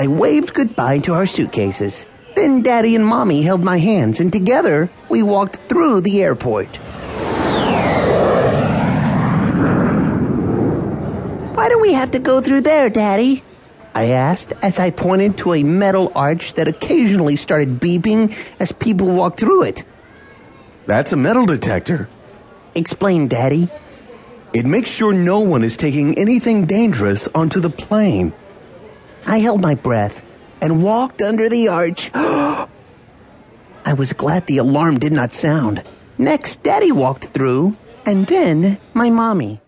I waved goodbye to our suitcases. Then Daddy and Mommy held my hands, and together we walked through the airport. Why do we have to go through there, Daddy? I asked as I pointed to a metal arch that occasionally started beeping as people walked through it. That's a metal detector. Explained Daddy. It makes sure no one is taking anything dangerous onto the plane. I held my breath and walked under the arch. I was glad the alarm did not sound. Next, Daddy walked through, and then my mommy.